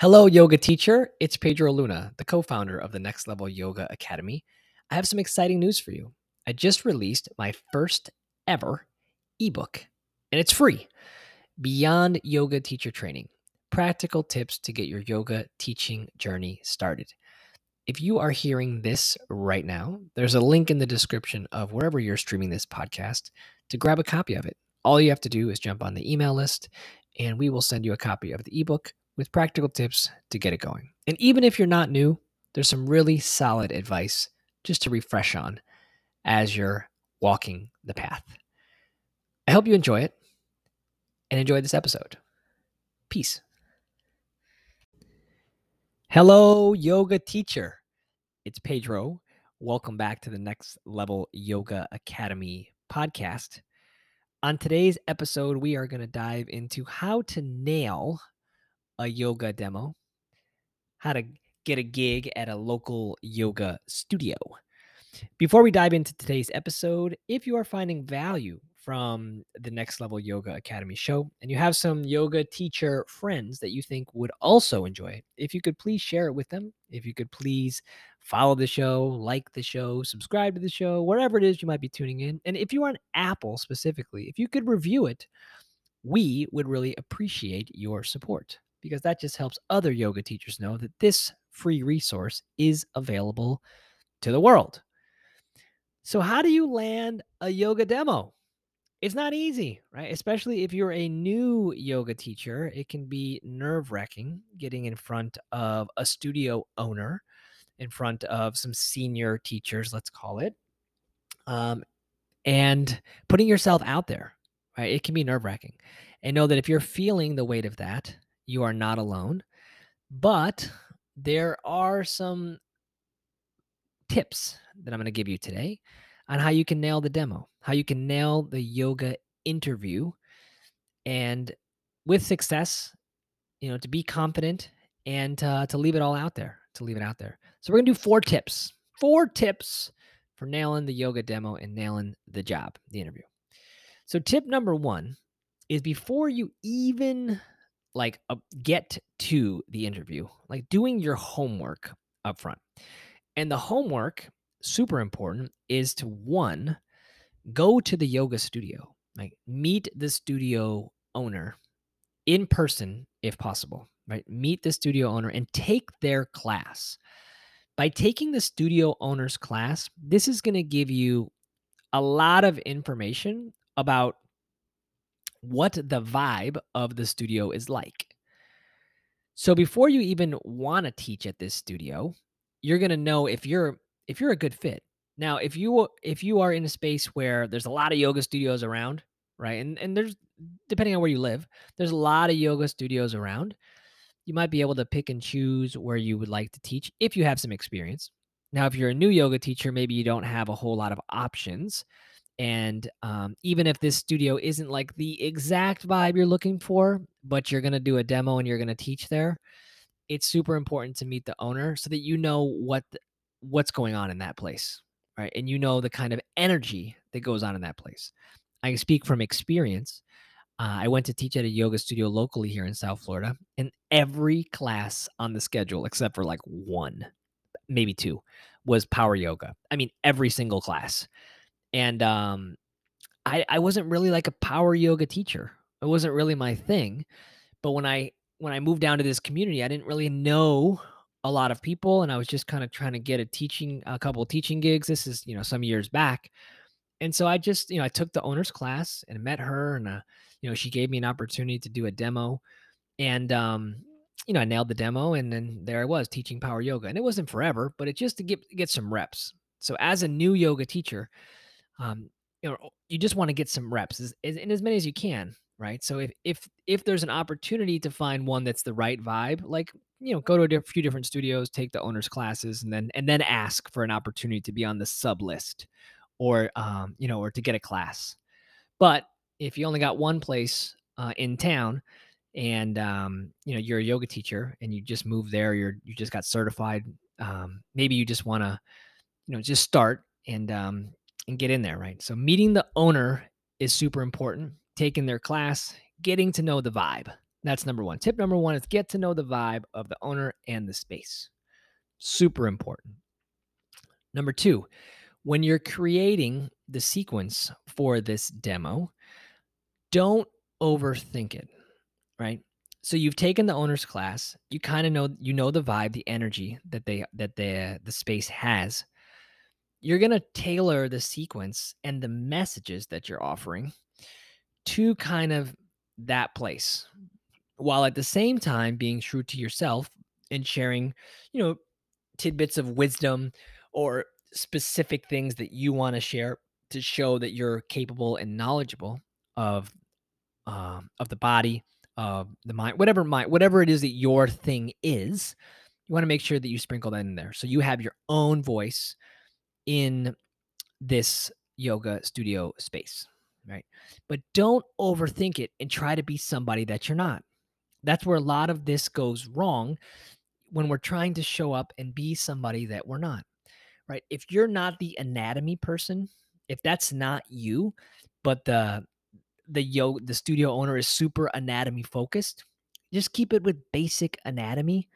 Hello, yoga teacher. It's Pedro Luna, the co founder of the Next Level Yoga Academy. I have some exciting news for you. I just released my first ever ebook, and it's free Beyond Yoga Teacher Training Practical Tips to Get Your Yoga Teaching Journey Started. If you are hearing this right now, there's a link in the description of wherever you're streaming this podcast to grab a copy of it. All you have to do is jump on the email list, and we will send you a copy of the ebook with practical tips to get it going. And even if you're not new, there's some really solid advice just to refresh on as you're walking the path. I hope you enjoy it and enjoy this episode. Peace. Hello, yoga teacher. It's Pedro. Welcome back to the Next Level Yoga Academy podcast. On today's episode, we are going to dive into how to nail a yoga demo, how to get a gig at a local yoga studio. Before we dive into today's episode, if you are finding value from the Next Level Yoga Academy show and you have some yoga teacher friends that you think would also enjoy it, if you could please share it with them, if you could please follow the show, like the show, subscribe to the show, wherever it is you might be tuning in. And if you are on Apple specifically, if you could review it, we would really appreciate your support because that just helps other yoga teachers know that this free resource is available to the world. So, how do you land a yoga demo? It's not easy, right? Especially if you're a new yoga teacher, it can be nerve wracking getting in front of a studio owner, in front of some senior teachers, let's call it, um, and putting yourself out there, right? It can be nerve wracking. And know that if you're feeling the weight of that, you are not alone. But there are some tips that I'm going to give you today on how you can nail the demo, how you can nail the yoga interview and with success, you know, to be confident and uh, to leave it all out there, to leave it out there. So we're going to do four tips, four tips for nailing the yoga demo and nailing the job, the interview. So tip number one is before you even like uh, get to the interview, like doing your homework up front. And the homework, super important, is to one, go to the yoga studio, like meet the studio owner in person if possible, right? Meet the studio owner and take their class. By taking the studio owner's class, this is going to give you a lot of information about what the vibe of the studio is like. So before you even want to teach at this studio, you're going to know if you're if you're a good fit. Now, if you if you are in a space where there's a lot of yoga studios around, right? And and there's depending on where you live, there's a lot of yoga studios around. You might be able to pick and choose where you would like to teach if you have some experience. Now, if you're a new yoga teacher, maybe you don't have a whole lot of options. And um, even if this studio isn't like the exact vibe you're looking for, but you're going to do a demo and you're going to teach there, it's super important to meet the owner so that you know what what's going on in that place, right? And you know the kind of energy that goes on in that place. I speak from experience. Uh, I went to teach at a yoga studio locally here in South Florida, and every class on the schedule, except for like one, maybe two, was power yoga. I mean, every single class and um, I I wasn't really like a power yoga teacher. It wasn't really my thing. But when I when I moved down to this community, I didn't really know a lot of people, and I was just kind of trying to get a teaching a couple teaching gigs. This is you know some years back, and so I just you know I took the owner's class and met her, and uh, you know she gave me an opportunity to do a demo, and um, you know I nailed the demo, and then there I was teaching power yoga, and it wasn't forever, but it just to get get some reps. So as a new yoga teacher, um, you know, you just want to get some reps as, as, in as many as you can, right? So if if if there's an opportunity to find one that's the right vibe, like you know, go to a few different studios, take the owner's classes, and then and then ask for an opportunity to be on the sub list, or um, you know, or to get a class. But if you only got one place uh, in town, and um, you know you're a yoga teacher and you just moved there, you're you just got certified. Um, maybe you just want to, you know, just start and um, and get in there, right? So meeting the owner is super important, taking their class, getting to know the vibe, That's number one. Tip number one is get to know the vibe of the owner and the space. Super important. Number two, when you're creating the sequence for this demo, don't overthink it, right? So you've taken the owner's class, you kind of know you know the vibe, the energy that they that the the space has. You're going to tailor the sequence and the messages that you're offering to kind of that place while at the same time being true to yourself and sharing, you know, tidbits of wisdom or specific things that you want to share to show that you're capable and knowledgeable of um, of the body, of the mind, whatever mind, whatever it is that your thing is. You want to make sure that you sprinkle that in there, so you have your own voice in this yoga studio space, right? But don't overthink it and try to be somebody that you're not. That's where a lot of this goes wrong when we're trying to show up and be somebody that we're not right? If you're not the anatomy person, if that's not you, but the the yo the studio owner is super anatomy focused, just keep it with basic anatomy.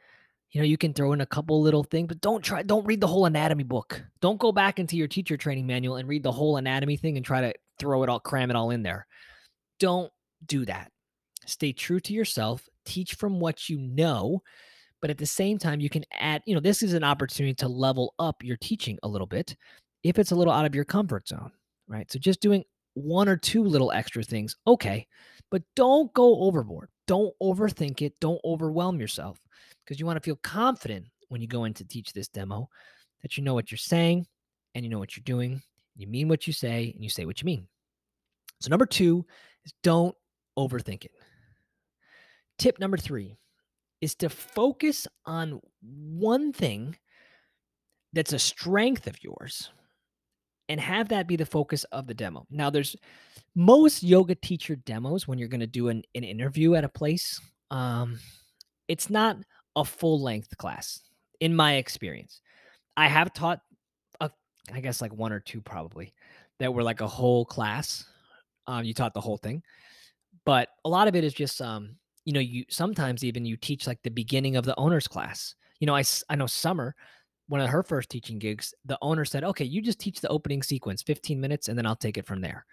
You know, you can throw in a couple little things, but don't try don't read the whole anatomy book. Don't go back into your teacher training manual and read the whole anatomy thing and try to throw it all cram it all in there. Don't do that. Stay true to yourself, teach from what you know but at the same time, you can add, you know, this is an opportunity to level up your teaching a little bit if it's a little out of your comfort zone, right? So just doing one or two little extra things, okay, but don't go overboard. Don't overthink it. Don't overwhelm yourself because you want to feel confident when you go in to teach this demo that you know what you're saying and you know what you're doing. You mean what you say and you say what you mean. So, number two is don't overthink it. Tip number three is to focus on one thing that's a strength of yours and have that be the focus of the demo. Now, there's most yoga teacher demos when you're going to do an, an interview at a place. Um, it's not a full length class, in my experience. I have taught, a, I guess, like one or two probably that were like a whole class. Um, you taught the whole thing, but a lot of it is just um, you know, you sometimes even you teach like the beginning of the owner's class. You know, I, I know Summer, one of her first teaching gigs, the owner said, okay, you just teach the opening sequence, 15 minutes, and then I'll take it from there.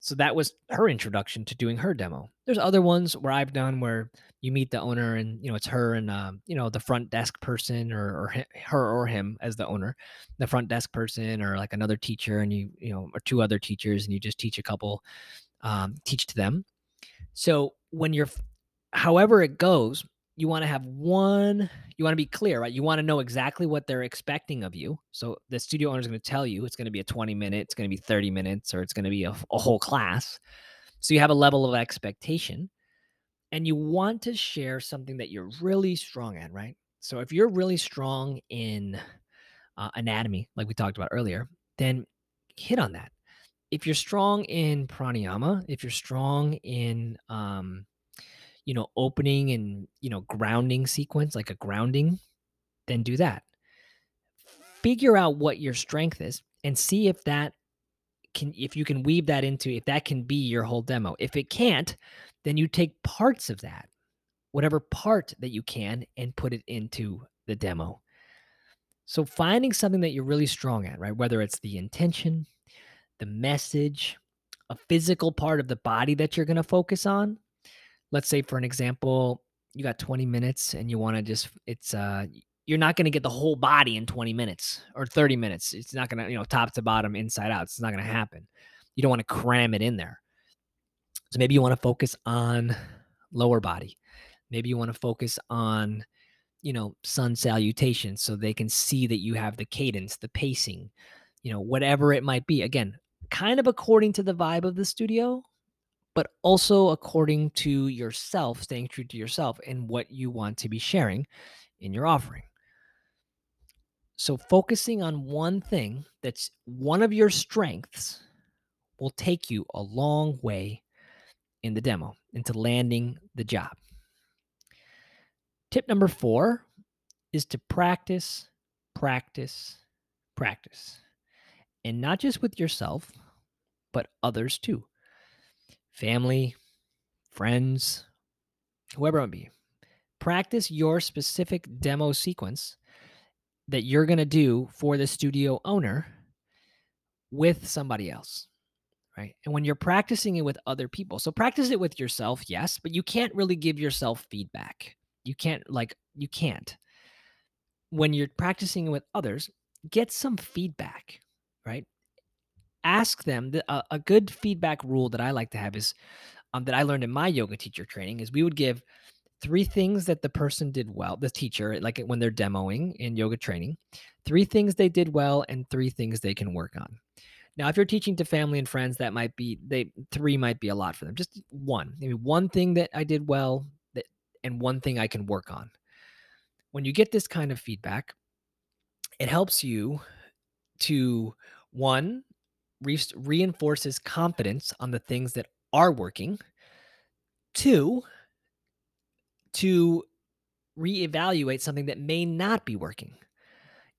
So that was her introduction to doing her demo. There's other ones where I've done where you meet the owner and you know it's her and um, you know the front desk person or, or her or him as the owner, the front desk person or like another teacher and you you know or two other teachers and you just teach a couple, um, teach to them. So when you're however it goes, you want to have one, you want to be clear, right? You want to know exactly what they're expecting of you. So the studio owner is going to tell you it's going to be a 20 minute, it's going to be 30 minutes, or it's going to be a, a whole class. So you have a level of expectation and you want to share something that you're really strong at, right? So if you're really strong in uh, anatomy, like we talked about earlier, then hit on that. If you're strong in pranayama, if you're strong in um, you know, opening and, you know, grounding sequence, like a grounding, then do that. Figure out what your strength is and see if that can, if you can weave that into, if that can be your whole demo. If it can't, then you take parts of that, whatever part that you can, and put it into the demo. So finding something that you're really strong at, right? Whether it's the intention, the message, a physical part of the body that you're going to focus on, let's say for an example, you got 20 minutes and you want to just it's uh you're not going to get the whole body in 20 minutes or 30 minutes. It's not going to, you know, top to bottom, inside out. It's not going to happen. You don't want to cram it in there. So maybe you want to focus on lower body. Maybe you want to focus on, you know, sun salutation so they can see that you have the cadence, the pacing, you know, whatever it might be. Again, kind of according to the vibe of the studio, but also according to yourself, staying true to yourself and what you want to be sharing in your offering. So, focusing on one thing that's one of your strengths will take you a long way in the demo into landing the job. Tip number four is to practice, practice, practice. And not just with yourself, but others too family, friends, whoever it might be, practice your specific demo sequence that you're going to do for the studio owner with somebody else. Right. And when you're practicing it with other people, so practice it with yourself, yes, but you can't really give yourself feedback. You can't, like, you can't. When you're practicing it with others, get some feedback, right? Ask them. The, uh, a good feedback rule that I like to have is um, that I learned in my yoga teacher training is we would give three things that the person did well, the teacher, like when they're demoing in yoga training, three things they did well and three things they can work on. Now, if you're teaching to family and friends, that might be they three might be a lot for them. Just one, maybe one thing that I did well that and one thing I can work on. When you get this kind of feedback, it helps you to one re- reinforces confidence on the things that are working. Two, to reevaluate something that may not be working.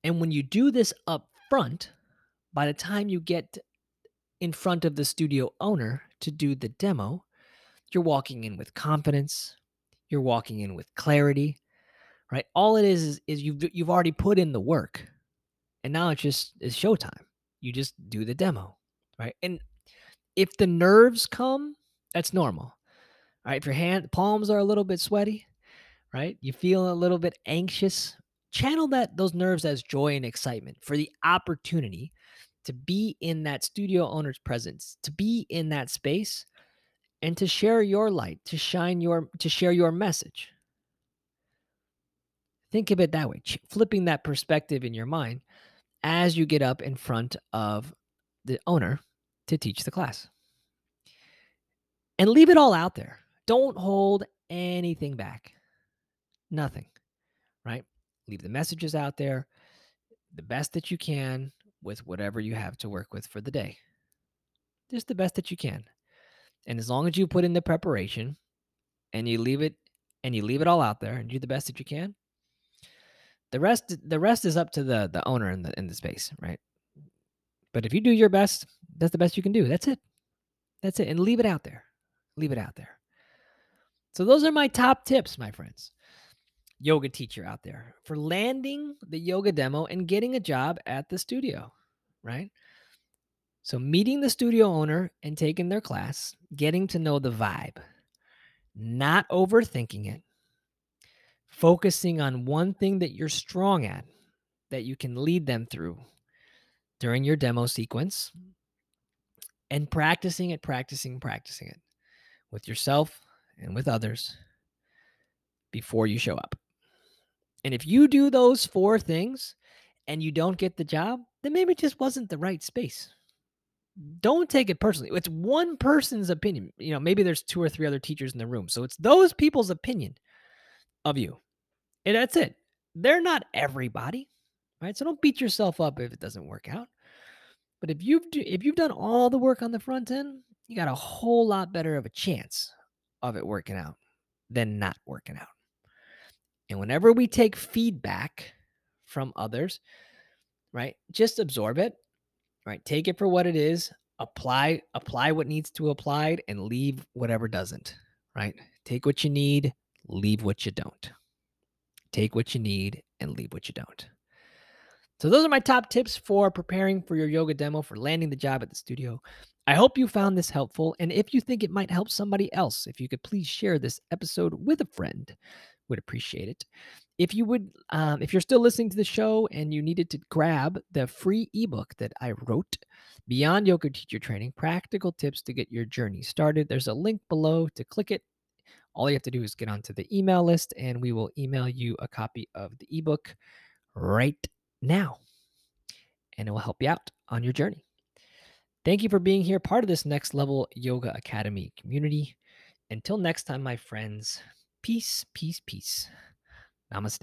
And when you do this up front, by the time you get in front of the studio owner to do the demo, you're walking in with confidence, you're walking in with clarity, right? All it is is, is you've you've already put in the work. And now it's just it's showtime. You just do the demo, right? And if the nerves come, that's normal. All right, if your hand palms are a little bit sweaty, right? You feel a little bit anxious, channel that those nerves as joy and excitement for the opportunity to be in that studio owner's presence, to be in that space and to share your light, to shine your to share your message. Think of it that way, flipping that perspective in your mind as you get up in front of the owner to teach the class. And leave it all out there. Don't hold anything back. Nothing, right? Leave the messages out there the best that you can with whatever you have to work with for the day. Just the best that you can. And as long as you put in the preparation and you leave it and you leave it all out there and do the best that you can, the rest the rest is up to the the owner in the in the space, right? But if you do your best, that's the best you can do. That's it. That's it. And leave it out there. Leave it out there. So those are my top tips, my friends. Yoga teacher out there for landing the yoga demo and getting a job at the studio, right? So meeting the studio owner and taking their class, getting to know the vibe, not overthinking it, focusing on one thing that you're strong at that you can lead them through during your demo sequence and practicing it, practicing, practicing it with yourself and with others before you show up. And if you do those four things and you don't get the job, then maybe it just wasn't the right space. Don't take it personally. It's one person's opinion. You know, maybe there's two or three other teachers in the room. So it's those people's opinion of you. And that's it. They're not everybody, right? So don't beat yourself up if it doesn't work out. But if you've if you've done all the work on the front end, you got a whole lot better of a chance of it working out than not working out. And whenever we take feedback from others, right, just absorb it, right? Take it for what it is, apply apply what needs to applied and leave whatever doesn't, right? Take what you need, leave what you don't. Take what you need and leave what you don't. So those are my top tips for preparing for your yoga demo for landing the job at the studio. I hope you found this helpful and if you think it might help somebody else, if you could please share this episode with a friend would appreciate it. If you would, um, if you're still listening to the show and you needed to grab the free ebook that I wrote, Beyond Yoga Teacher Training Practical Tips to Get Your Journey Started, there's a link below to click it. All you have to do is get onto the email list and we will email you a copy of the ebook right now. And it will help you out on your journey. Thank you for being here, part of this Next Level Yoga Academy community. Until next time, my friends. Peace, peace, peace. Namaste.